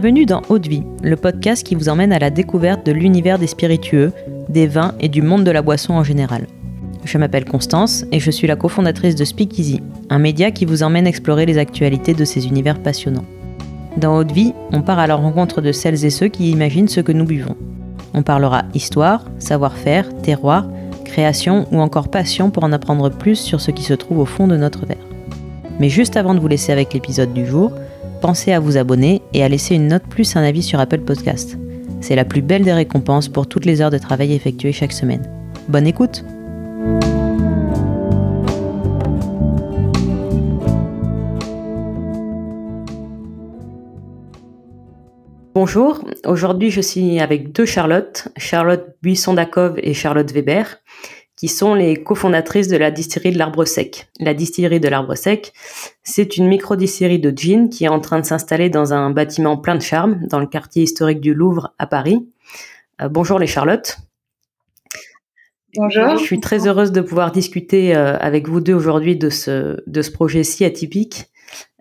Bienvenue dans Haute Vie, le podcast qui vous emmène à la découverte de l'univers des spiritueux, des vins et du monde de la boisson en général. Je m'appelle Constance et je suis la cofondatrice de Speakeasy, un média qui vous emmène explorer les actualités de ces univers passionnants. Dans Haute Vie, on part à la rencontre de celles et ceux qui imaginent ce que nous buvons. On parlera histoire, savoir-faire, terroir, création ou encore passion pour en apprendre plus sur ce qui se trouve au fond de notre verre. Mais juste avant de vous laisser avec l'épisode du jour, pensez à vous abonner et à laisser une note plus un avis sur Apple Podcast. C'est la plus belle des récompenses pour toutes les heures de travail effectuées chaque semaine. Bonne écoute Bonjour, aujourd'hui je suis avec deux Charlotte, Charlotte Buisson-Dacove et Charlotte Weber qui sont les cofondatrices de la distillerie de l'Arbre Sec. La distillerie de l'Arbre Sec, c'est une micro-distillerie de gin qui est en train de s'installer dans un bâtiment plein de charme dans le quartier historique du Louvre à Paris. Euh, bonjour les Charlottes. Bonjour. Je suis très heureuse de pouvoir discuter euh, avec vous deux aujourd'hui de ce, de ce projet si atypique.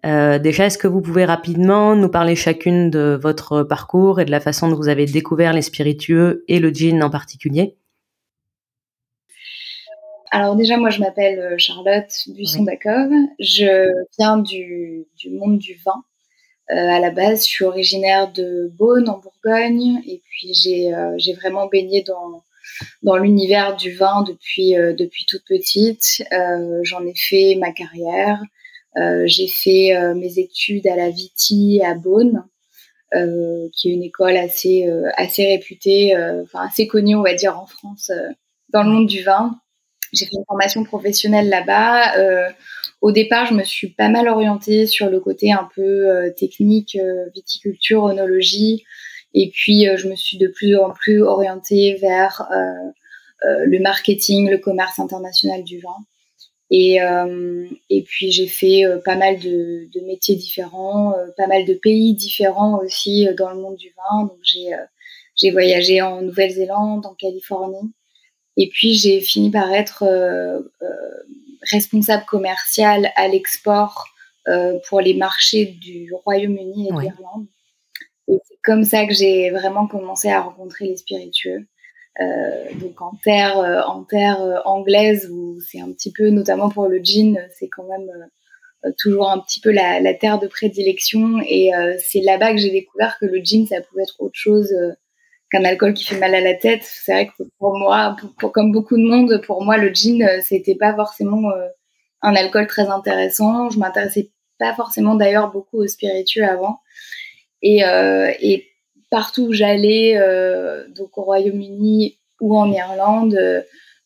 Euh, déjà, est-ce que vous pouvez rapidement nous parler chacune de votre parcours et de la façon dont vous avez découvert les spiritueux et le gin en particulier? Alors déjà, moi, je m'appelle euh, Charlotte Buisson-Dacove. Je viens du, monde du vin. Euh, à la base, je suis originaire de Beaune, en Bourgogne. Et puis, j'ai euh, vraiment baigné dans, dans l'univers du vin depuis, depuis toute petite. J'en ai fait ma carrière. j'ai fait mes études à la Viti à Beaune. qui est une école assez, assez réputée, enfin assez connue, on va dire, en France, dans le monde du vin. J'ai fait une formation professionnelle là-bas. Euh, au départ, je me suis pas mal orientée sur le côté un peu euh, technique, euh, viticulture, onologie. Et puis, je me suis de plus en plus orientée vers le marketing, le commerce international du vin. Et, et puis, j'ai fait pas mal de, de, métiers différents, pas mal de pays différents aussi dans le monde du vin. Donc, j'ai voyagé en Nouvelle-Zélande, en Californie. Et puis j'ai fini par être euh, euh, responsable commercial à l'export euh, pour les marchés du Royaume-Uni et de l'Irlande. Et c'est comme ça que j'ai vraiment commencé à rencontrer les spiritueux. donc en terre, en terre anglaise, où c'est un petit peu, notamment pour le gin, c'est quand même toujours un petit peu la, la terre de prédilection. Et c'est là-bas que j'ai découvert que le gin, ça pouvait être autre chose qu'un alcool qui fait mal à la tête. C'est vrai que pour moi, pour, comme beaucoup de monde, pour moi, le gin, euh, c'était pas forcément euh, un alcool très intéressant. Je m'intéressais pas forcément d'ailleurs beaucoup aux spiritueux avant. Et, euh, et partout où j'allais, donc au Royaume-Uni ou en Irlande,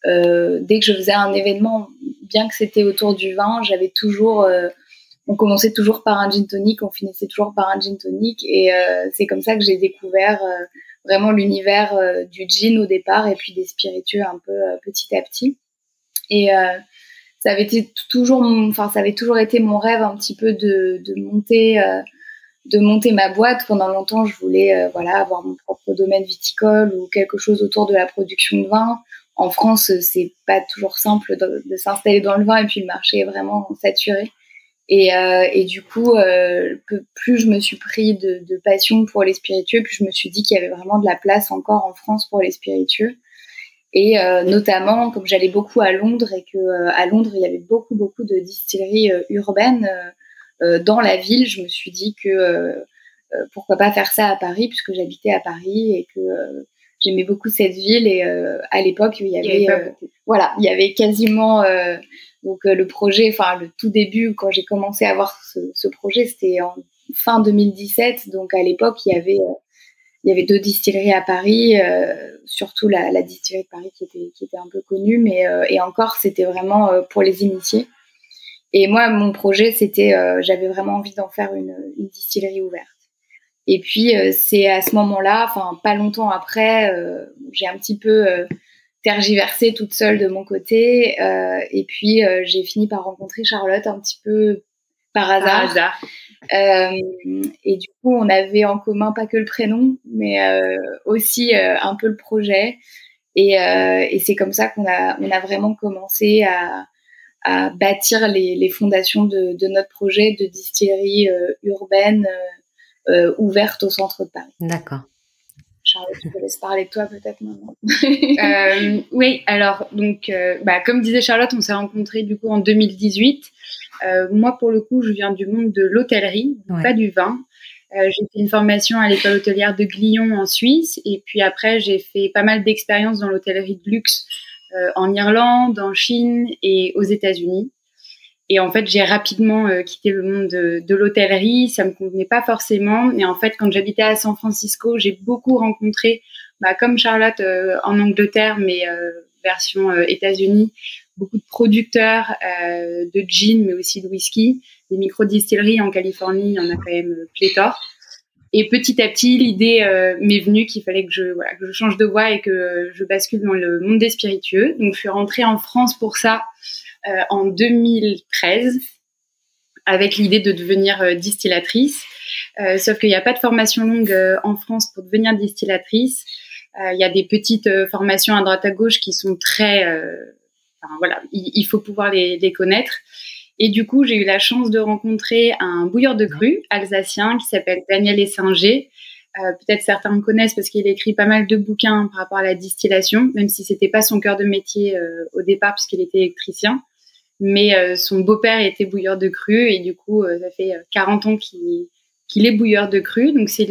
dès que je faisais un événement, bien que c'était autour du vin, j'avais toujours on commençait toujours par un gin tonic, on finissait toujours par un gin tonic, et c'est comme ça que j'ai découvert vraiment l'univers euh, du gin au départ et puis des spiritueux un peu euh, petit à petit. Et euh, ça avait été toujours, enfin ça avait toujours été mon rêve un petit peu de, de monter de monter ma boîte. Pendant longtemps, je voulais voilà avoir mon propre domaine viticole ou quelque chose autour de la production de vin. En France, c'est pas toujours simple de, de s'installer dans le vin et puis le marché est vraiment saturé. Et, euh, et du coup, euh, plus je me suis pris de, de, passion pour les spiritueux, plus je me suis dit qu'il y avait vraiment de la place encore en France pour les spiritueux. Et euh, notamment, comme j'allais beaucoup à Londres et que euh, à Londres il y avait beaucoup beaucoup de distilleries euh, urbaines euh, dans la ville, je me suis dit que pourquoi pas faire ça à Paris puisque j'habitais à Paris et que j'aimais beaucoup cette ville et à l'époque il y avait, voilà il y avait quasiment donc euh, le projet, enfin le tout début quand j'ai commencé à voir ce, ce projet, c'était en fin 2017. Donc à l'époque, il y avait euh, il y avait deux distilleries à Paris, euh, surtout la, la, distillerie de Paris qui était qui était un peu connue, mais et encore c'était vraiment pour les initiés. Et moi, mon projet, c'était, j'avais vraiment envie d'en faire une, une, distillerie ouverte. Et puis, c'est à ce moment-là, enfin, pas longtemps après, j'ai un petit peu tergiversé toute seule de mon côté. Euh, et puis, euh, j'ai fini par rencontrer Charlotte un petit peu par hasard. Euh, et du coup, on avait en commun pas que le prénom, mais aussi un peu le projet. Et, et c'est comme ça qu'on a, on a vraiment commencé à, à bâtir les, les fondations de, de, notre projet de distillerie urbaine ouverte au centre de Paris. D'accord. Charlotte, je te laisse parler de toi peut-être maintenant. euh, oui, alors donc, euh, bah, comme disait Charlotte, on s'est rencontrés du coup en 2018. Euh, moi, pour le coup, je viens du monde de l'hôtellerie, pas du vin. Euh, j'ai fait une formation à l'école hôtelière de Glion en Suisse, et puis après, j'ai fait pas mal d'expériences dans l'hôtellerie de luxe euh, en Irlande, en Chine et aux États-Unis. Et en fait, j'ai rapidement euh, quitté le monde de, l'hôtellerie. Ça me convenait pas forcément. Et en fait, quand j'habitais à San Francisco, j'ai beaucoup rencontré, bah, comme Charlotte euh, en Angleterre, mais euh, version États-Unis, beaucoup de producteurs de gin, mais aussi de whisky. Des micro-distilleries en Californie, il y en a quand même pléthore. Et petit à petit, l'idée m'est venue qu'il fallait que je, que je change de voie et que je bascule dans le monde des spiritueux. Donc, je suis rentrée en France pour ça en 2013 avec l'idée de devenir euh, distillatrice. Euh, sauf qu'il n'y a pas de formation longue en France pour devenir distillatrice. Il y a des petites formations à droite à gauche qui sont très... Enfin, voilà, il, faut pouvoir les, les connaître. Et du coup, j'ai eu la chance de rencontrer un bouilleur de cru alsacien qui s'appelle Daniel Essinger. Euh, Peut-être certains me connaissent parce qu'il écrit pas mal de bouquins par rapport à la distillation, même si c'était pas son cœur de métier euh, au départ puisqu'il était électricien mais euh, son beau-père était bouilleur de cru et du coup, euh, ça fait 40 euh, ans qu'il est bouilleur de cru. Donc c'est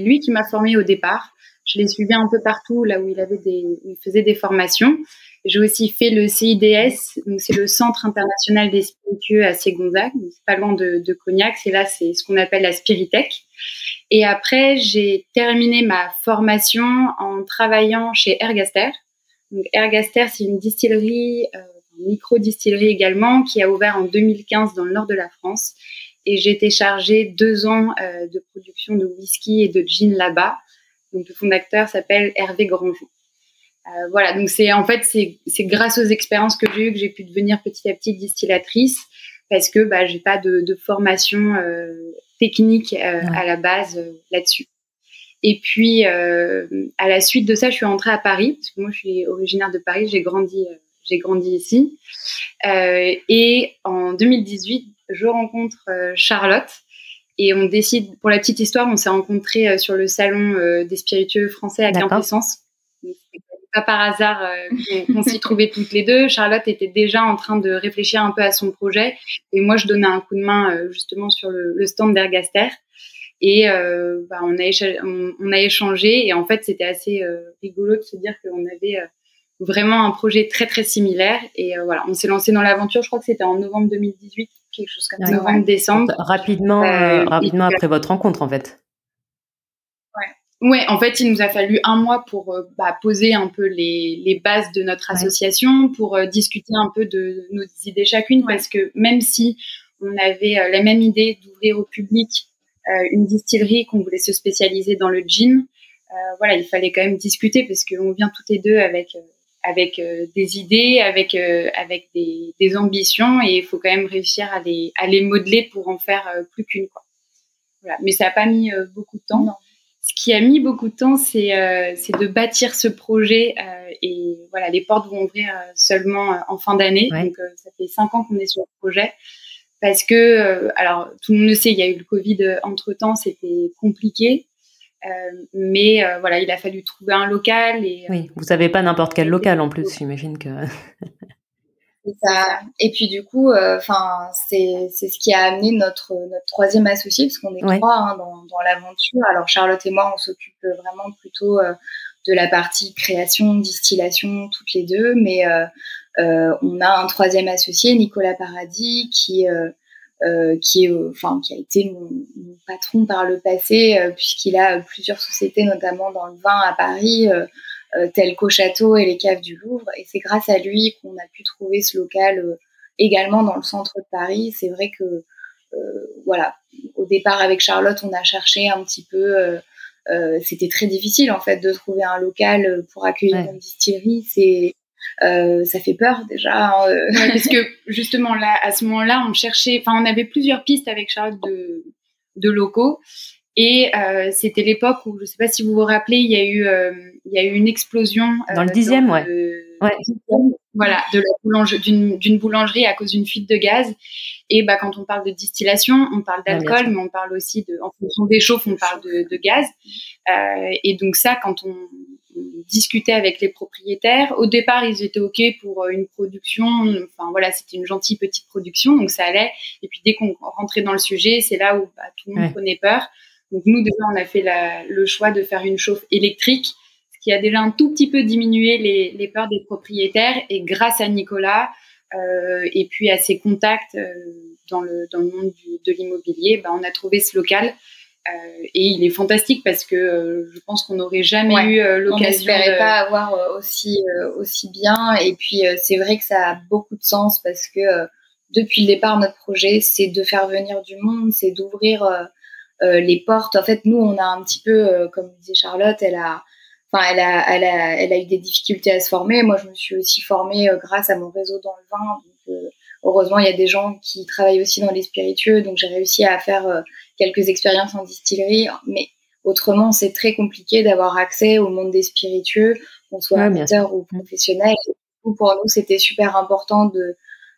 lui qui m'a formé au départ. Je l'ai suivi un peu partout là où il avait des, où il faisait des formations. J'ai aussi fait le CIDS, donc c'est le Centre international des spiritueux à Ségonzac, c'est pas loin de, de Cognac. C'est là, c'est ce qu'on appelle la Spiritech. Et après, j'ai terminé ma formation en travaillant chez Ergaster. Donc Ergaster, c'est une distillerie euh, micro-distillerie également, qui a ouvert en 2015 dans le nord de la France. Et j'ai été chargée deux ans euh, de production de whisky et de gin là-bas. Donc le fondateur s'appelle Hervé Grandjean. Euh, voilà, donc c'est en fait c'est grâce aux expériences que j'ai eues que j'ai pu devenir petit à petit distillatrice parce que bah, j'ai pas de, de formation euh, technique euh, à la base euh, là-dessus. Et puis à la suite de ça, je suis rentrée à Paris parce que moi je suis originaire de Paris, j'ai grandi j'ai grandi ici. Euh, et en 2018, je rencontre euh, Charlotte et on décide, pour la petite histoire, on s'est rencontrés euh, sur le salon des spiritueux français à Quintessence. Pas par hasard qu'on s'y trouvait toutes les deux. Charlotte était déjà en train de réfléchir un peu à son projet et moi je donnais un coup de main justement sur le, le stand d'Ergaster. Et euh, bah, on, a on, on, a échangé et en fait c'était assez rigolo de se dire qu'on avait vraiment un projet très très similaire. Et euh, voilà, on s'est lancé dans l'aventure. Je crois que c'était en novembre 2018, quelque chose comme ça, novembre décembre. Rapidement, euh, rapidement après votre rencontre en fait. Ouais. ouais, en fait, il nous a fallu un mois pour euh, bah, poser un peu les, les, bases de notre association, pour discuter un peu de nos idées chacune, parce que même si on avait la même idée d'ouvrir au public une distillerie, qu'on voulait se spécialiser dans le gin, voilà, il fallait quand même discuter parce qu'on vient toutes les deux avec avec euh, des idées, avec euh, avec des, des, ambitions et il faut quand même réussir à les à les modeler pour en faire euh, plus qu'une quoi. Voilà. Mais ça n'a pas mis beaucoup de temps. Non. Ce qui a mis beaucoup de temps, c'est c'est de bâtir ce projet et voilà, les portes vont ouvrir seulement en fin d'année. Donc ça fait cinq ans qu'on est sur le projet parce que alors tout le monde le sait, il y a eu le Covid entre temps, c'était compliqué. Euh, mais euh, voilà, il a fallu trouver un local. Et, euh, oui, vous savez pas n'importe quel local en plus, j'imagine que. Ça. Et puis du coup, enfin, c'est c'est ce qui a amené notre notre troisième associé, parce qu'on est trois hein, dans, dans l'aventure. Alors Charlotte et moi, on s'occupe vraiment plutôt de la partie création, distillation, toutes les deux, mais on a un troisième associé, Nicolas Paradis, qui qui est, enfin, qui a été mon, mon, patron par le passé, euh, puisqu'il a plusieurs sociétés, notamment dans le vin à Paris, euh, tel qu'au château et les caves du Louvre. Et c'est grâce à lui qu'on a pu trouver ce local également dans le centre de Paris. C'est vrai que, voilà, au départ avec Charlotte, on a cherché un petit peu. c'était très difficile en fait de trouver un local pour accueillir une distillerie. C'est euh, ça fait peur déjà. Hein, euh. parce que justement là, à ce moment-là, on cherchait, enfin, on avait plusieurs pistes avec Charlotte de, de locaux. Et euh, c'était l'époque où, je ne sais pas si vous vous rappelez, il y a eu, euh, il y a eu une explosion. dans le dixième, ouais. ouais. voilà, de la d'une boulangerie à cause d'une fuite de gaz. Et bah, quand on parle de distillation, on parle d'alcool, mais on parle aussi de, en fonction des chauffes, on parle de, de gaz. Euh, et donc ça, quand on, discutait avec les propriétaires, au départ, ils étaient ok pour une production. Enfin voilà, c'était une gentille petite production, donc ça allait. Et puis dès qu'on rentrait dans le sujet, c'est là où bah, tout le monde prenait peur. Donc nous déjà, on a fait la, le choix de faire une chauffe électrique qui a déjà un tout petit peu diminué les, les peurs des propriétaires. Et grâce à Nicolas euh, et puis à ses contacts euh, dans, le, dans le monde du, de l'immobilier, bah, on a trouvé ce local. Euh, et il est fantastique parce que euh, je pense qu'on n'aurait jamais eu euh, l'occasion. On n'espérait pas avoir aussi aussi bien. Et puis c'est vrai que ça a beaucoup de sens parce que depuis le départ, notre projet, c'est de faire venir du monde, c'est d'ouvrir les portes. En fait, nous, on a un petit peu, comme disait Charlotte, elle a enfin, elle a, elle a, elle a eu des difficultés à se former. Moi, je me suis aussi formée grâce à mon réseau dans le vin. Donc, heureusement, il y a des gens qui travaillent aussi dans les spiritueux. Donc, j'ai réussi à faire euh, quelques expériences en distillerie. Mais autrement, c'est très compliqué d'avoir accès au monde des spiritueux, qu'on soit amateur ou professionnel. pour nous, c'était super important de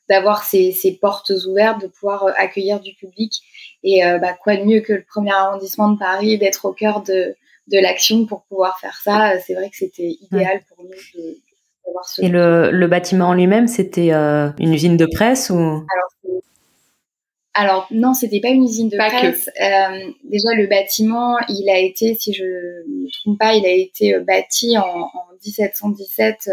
d'avoir ces, ces, portes ouvertes, de pouvoir accueillir du public. Et bah, quoi de mieux que le premier arrondissement de Paris, d'être au cœur de, de l'action pour pouvoir faire ça? C'est vrai que c'était idéal pour nous de. Et le, le bâtiment en lui-même, c'était euh, une usine de presse ou? Alors, alors non, c'était pas une usine de presse. Euh, déjà, le bâtiment, il a été, si je ne me trompe pas, il a été euh, bâti en, en 1717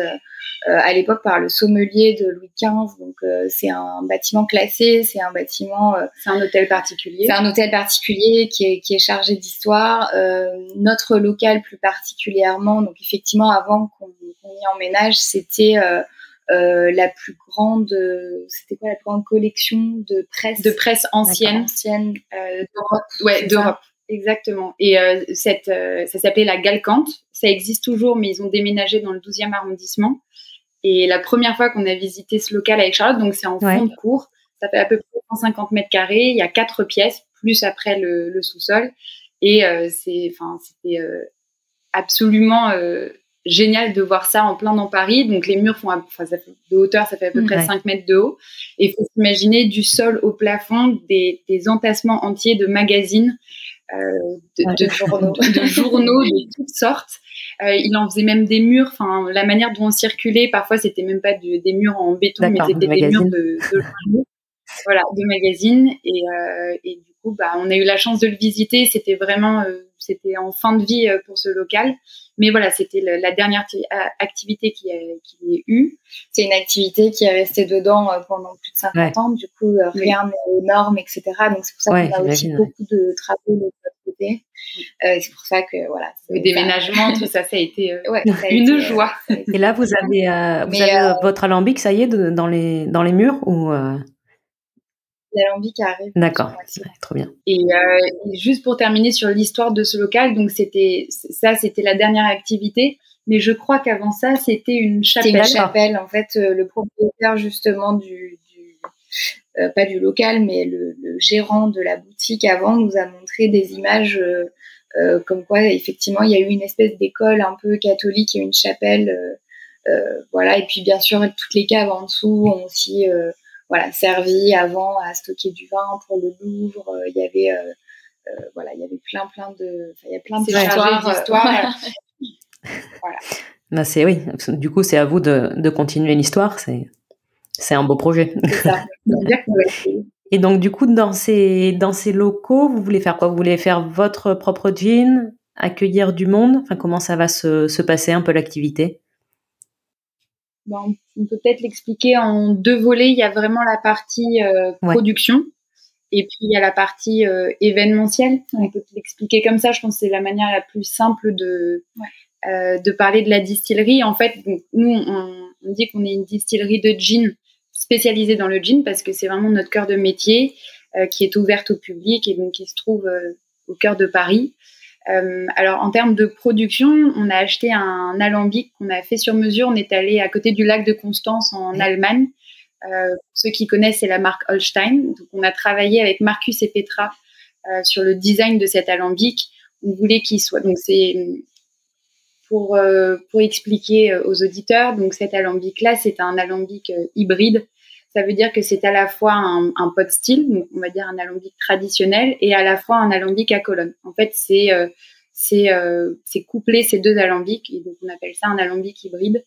euh, à l'époque par le sommelier de Louis XV. Donc euh, c'est un bâtiment classé, c'est un bâtiment, euh, c'est un hôtel particulier. C'est un hôtel particulier qui est, qui est chargé d'histoire. notre local plus particulièrement, donc effectivement avant qu'on y emménage, c'était la plus grande, c'était quoi la plus grande collection de presse? De presse ancienne, ancienne d'Europe, ouais, d'Europe. Exactement. Et cette, ça s'appelait la Galcante. Ça existe toujours, mais ils ont déménagé dans le 12e arrondissement. Et la première fois qu'on a visité ce local avec Charlotte, donc c'est en fond de cours, ça fait à peu près 150 mètres carrés, il y a quatre pièces, plus après le, le sous-sol. Et euh, c'est, enfin, c'était euh, absolument euh, génial de voir ça en plein dans Paris. Donc les murs font, enfin, ça fait, de hauteur, ça fait à peu près 5 mètres de haut. Et il faut s'imaginer du sol au plafond des, des entassements entiers de magazines, euh, de, de, journaux. de, journaux de toutes sortes. Euh, il en faisait même des murs. Enfin, la manière dont on circulait, parfois, c'était même pas des murs en béton, mais c'était des murs de, de voilà, de magazines. Et, euh, et, du coup, bah, on a eu la chance de le visiter. C'était vraiment, euh, c'était en fin de vie euh, pour ce local. Mais voilà, c'était la dernière activité qui a, qui a eu. C'est une activité qui est restée dedans pendant plus de 50 ans. Du coup, rien n'est aux normes, etc. Donc, c'est pour ça qu'on a aussi beaucoup de travaux de notre côté. Euh, c'est pour ça que voilà. Le déménagement, tout ça, ça a été euh, une joie. Et là, vous avez, euh, vous avez votre alambic, ça y est, dans les dans les murs ou L'alambic arrive. D'accord, trop bien. Et, juste pour terminer sur l'histoire de ce local, donc c'était ça, c'était la dernière activité. Mais je crois qu'avant ça, c'était une chapelle. Une chapelle. En fait, le propriétaire justement du, du pas du local, mais le, le, gérant de la boutique avant nous a montré des images euh, comme quoi effectivement il y a eu une espèce d'école un peu catholique et une chapelle, euh, euh, voilà. Et puis bien sûr toutes les caves en dessous ont aussi voilà servi avant à stocker du vin pour le Louvre. Il y avait voilà, il y avait plein, plein de, il y a plein d'histoires. voilà. Bah c'est oui. Du coup, c'est à vous de, de continuer l'histoire. C'est, c'est un beau projet. Ça. Et donc, du coup, dans ces, dans ces locaux, vous voulez faire quoi? Vous voulez faire votre propre jean, accueillir du monde? Enfin, comment ça va se, se passer un peu l'activité? Bon, On peut peut-être l'expliquer en deux volets. Il y a vraiment la partie euh, production et puis il y a la partie euh, événementielle. On peut l'expliquer comme ça. Je pense que c'est la manière la plus simple de, euh, de parler de la distillerie. En fait, nous, on, on dit qu'on est une distillerie de gin spécialisée dans le jean parce que c'est vraiment notre cœur de métier qui est ouverte au public et donc qui se trouve au cœur de Paris. Euh, alors en termes de production, on a acheté un alambic qu'on a fait sur mesure. On est allé à côté du lac de Constance en Allemagne. Euh, ceux qui connaissent, c'est la marque Holstein. Donc on a travaillé avec Marcus et Petra sur le design de cet alambic. On voulait qu'il soit donc c'est pour, pour expliquer aux auditeurs, donc cet alambic-là, c'est un alambic hybride. Ça veut dire que c'est à la fois un, pot style, on va dire un alambic traditionnel, et à la fois un alambic à colonne. En fait, c'est c'est couplé ces deux alambics, et donc on appelle ça un alambic hybride.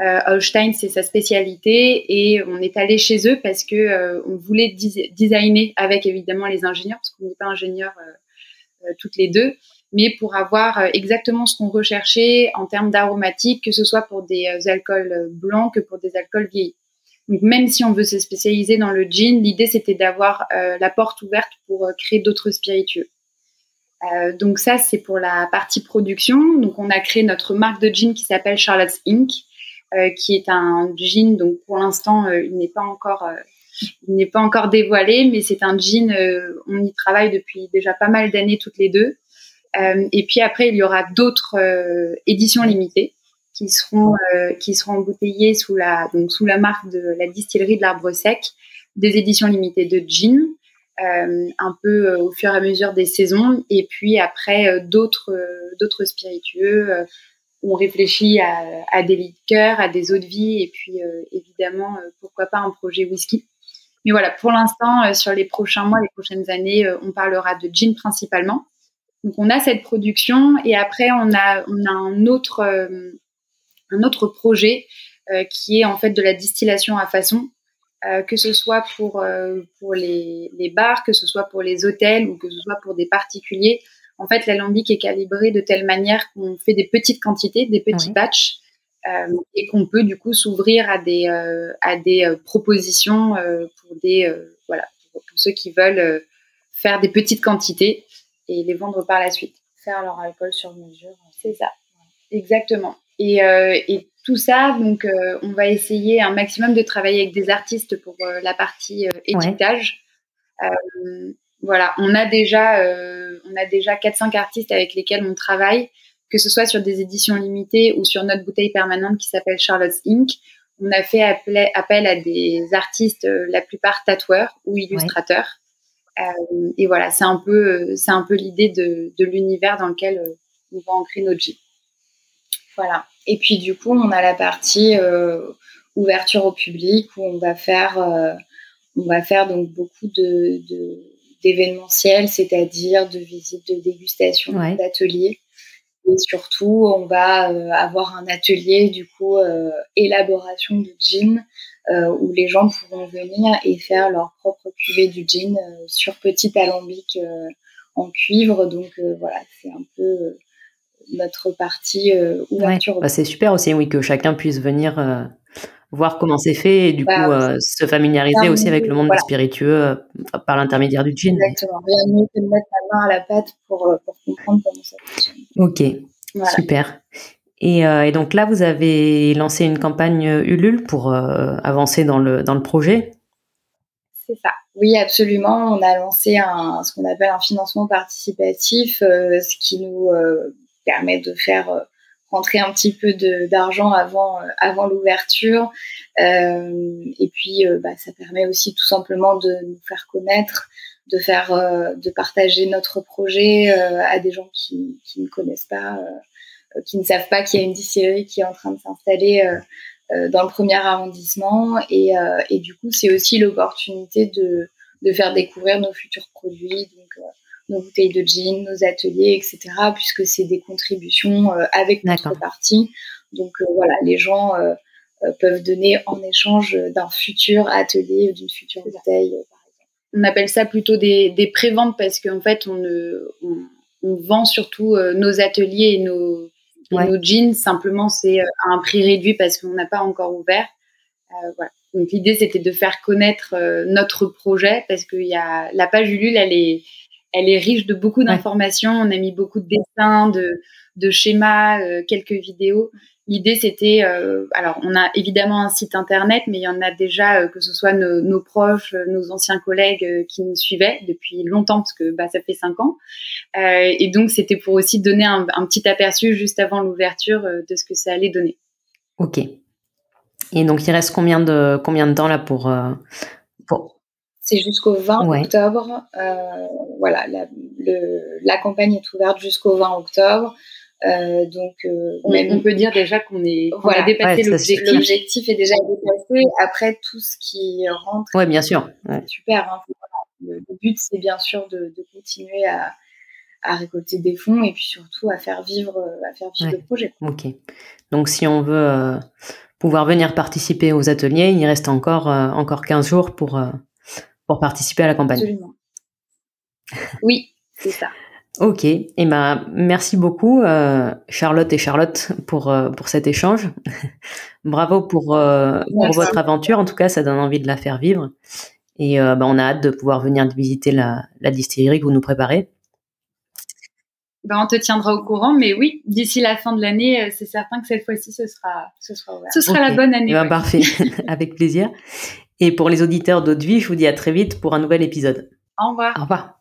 Euh, Holstein, c'est sa spécialité et on est allé chez eux parce que euh, on voulait designer avec évidemment les ingénieurs parce qu'on n'est pas ingénieurs euh, toutes les deux, mais pour avoir exactement ce qu'on recherchait en termes d'aromatiques, que ce soit pour des alcools blancs que pour des alcools vieillis. Donc même si on veut se spécialiser dans le gin, l'idée c'était d'avoir la porte ouverte pour créer d'autres spiritueux. Euh, donc ça, c'est pour la partie production. Donc on a créé notre marque de gin qui s'appelle Charlotte's Inc. Euh, qui est un jean. Donc pour l'instant, euh, il n'est pas encore euh, il n'est pas encore dévoilé, mais c'est un jean. on y travaille depuis déjà pas mal d'années toutes les deux. et puis après, il y aura d'autres éditions limitées qui seront qui seront embouteillées sous la donc sous la marque de la distillerie de l'Arbre Sec, des éditions limitées de gin. un peu au fur et à mesure des saisons et puis après d'autres d'autres spiritueux on réfléchit à, des liqueurs, à des eaux de vie et puis euh, évidemment, euh, pourquoi pas un projet whisky. Mais voilà, pour l'instant, euh, sur les prochains mois, les prochaines années, on parlera de gin principalement. Donc on a cette production et après on a, on a un, autre, un autre projet qui est en fait de la distillation à façon, que ce soit pour, pour les, les, bars, que ce soit pour les hôtels ou que ce soit pour des particuliers en fait, l'alambic est calibré de telle manière qu'on fait des petites quantités, des petits batchs, euh, et qu'on peut du coup s'ouvrir à des euh, à des euh, propositions pour des voilà pour, ceux qui veulent faire des petites quantités et les vendre par la suite. Faire leur alcool sur mesure. C'est ça, exactement. Et, et, tout ça, donc, on va essayer un maximum de travailler avec des artistes pour la partie étiquetage. Voilà, on a déjà, euh, on a déjà 4-5 artistes avec lesquels on travaille, que ce soit sur des éditions limitées ou sur notre bouteille permanente qui s'appelle Charlotte's Inc. On a fait appel, à des artistes, euh, la plupart tatoueurs ou illustrateurs. Euh, et voilà, c'est un peu, c'est un peu l'idée de, de l'univers dans lequel on va ancrer notre J. Voilà. Et puis du coup, on a la partie ouverture au public où on va faire, on va faire donc beaucoup de d'événementiel, c'est-à-dire de visites de dégustation, d'ateliers. Et surtout, on va euh, avoir un atelier, du coup, euh, élaboration de gin, euh, où les gens pourront venir et faire leur propre cuvée du gin sur petit alambic en cuivre. Donc voilà, c'est un peu notre partie ouverture. Bah, c'est super aussi, oui, que chacun puisse venir voir comment c'est fait et du bah, coup euh, se familiariser aussi avec le monde spiritueux euh, par l'intermédiaire du gin. Exactement. Rien de mieux que de mettre la main à la pâte pour, euh, pour comprendre comment ça fonctionne. Ok, super. Et, et, donc là, vous avez lancé une campagne Ulule pour avancer dans le, dans le projet C'est ça. Oui, absolument. On a lancé un, ce qu'on appelle un financement participatif, ce qui nous permet de faire rentrer un petit peu d'argent avant, euh, l'ouverture. Euh, et puis, euh, bah, ça permet aussi tout simplement de nous faire connaître, de faire, de partager notre projet à des gens qui, ne connaissent pas, qui ne savent pas qu'il y a une distillerie qui est en train de s'installer dans le premier arrondissement. Et, du coup, c'est aussi l'opportunité de, faire découvrir nos futurs produits. Nos bouteilles de gin, nos ateliers, etc., puisque c'est des contributions euh, avec notre partie. Donc euh, voilà, les gens euh, peuvent donner en échange d'un futur atelier ou d'une future bouteille, par exemple. On appelle ça plutôt des, des préventes parce qu'en fait, on, on, on, vend surtout nos ateliers et nos, nos jeans. Simplement, c'est à un prix réduit parce qu'on n'a pas encore ouvert. voilà. Donc l'idée, c'était de faire connaître notre projet parce que y a, la page Ulule, elle est, elle est riche de beaucoup d'informations. On a mis beaucoup de dessins, de, de schémas, euh, quelques vidéos. L'idée, c'était, euh, alors, on a évidemment un site internet, mais il y en a déjà, euh, que ce soit nos, proches, nos anciens collègues qui nous suivaient depuis longtemps, parce que bah, ça fait cinq ans. et donc, c'était pour aussi donner un, un, petit aperçu juste avant l'ouverture de ce que ça allait donner. Ok. Et donc, il reste combien de combien de temps là pour pour c'est jusqu'au 20 octobre. Euh, voilà, la, le, la, campagne est ouverte jusqu'au 20 octobre. donc, on, peut dire déjà qu'on est a dépassé l'objectif. L'objectif est déjà dépassé. Après, tout ce qui rentre, ouais, bien sûr, super. Hein. Le, but, c'est bien sûr de, continuer à, récolter des fonds et puis surtout à faire vivre, à faire vivre le projet. Ok. Donc, si on veut pouvoir venir participer aux ateliers, il reste encore, encore 15 jours pour, pour participer à la campagne. Absolument. Oui, c'est ça. Ok, et eh ben merci beaucoup euh, Charlotte et Charlotte pour euh, pour cet échange. Bravo pour euh, pour votre aventure. En tout cas, ça donne envie de la faire vivre. Et ben, on a hâte de pouvoir venir visiter la, la distillerie que vous nous préparez. Ben, on te tiendra au courant, mais oui, d'ici la fin de l'année, c'est certain que cette fois-ci, ce sera, ce sera, ce sera la bonne année. Eh ben, Parfait, avec plaisir. Et pour les auditeurs d'Eau Vie, je vous dis à très vite pour un nouvel épisode. Au revoir. Au revoir.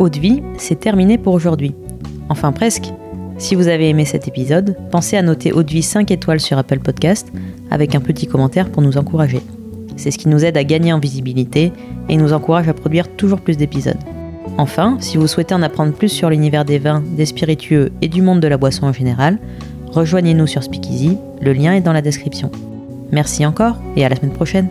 Eau de vie, c'est terminé pour aujourd'hui. Enfin presque. Si vous avez aimé cet épisode, pensez à noter Eau de vie 5 étoiles sur Apple Podcast avec un petit commentaire pour nous encourager. C'est ce qui nous aide à gagner en visibilité et nous encourage à produire toujours plus d'épisodes. Enfin, si vous souhaitez en apprendre plus sur l'univers des vins, des spiritueux et du monde de la boisson en général, rejoignez-nous sur Speakeasy, le lien est dans la description. Merci encore et à la semaine prochaine.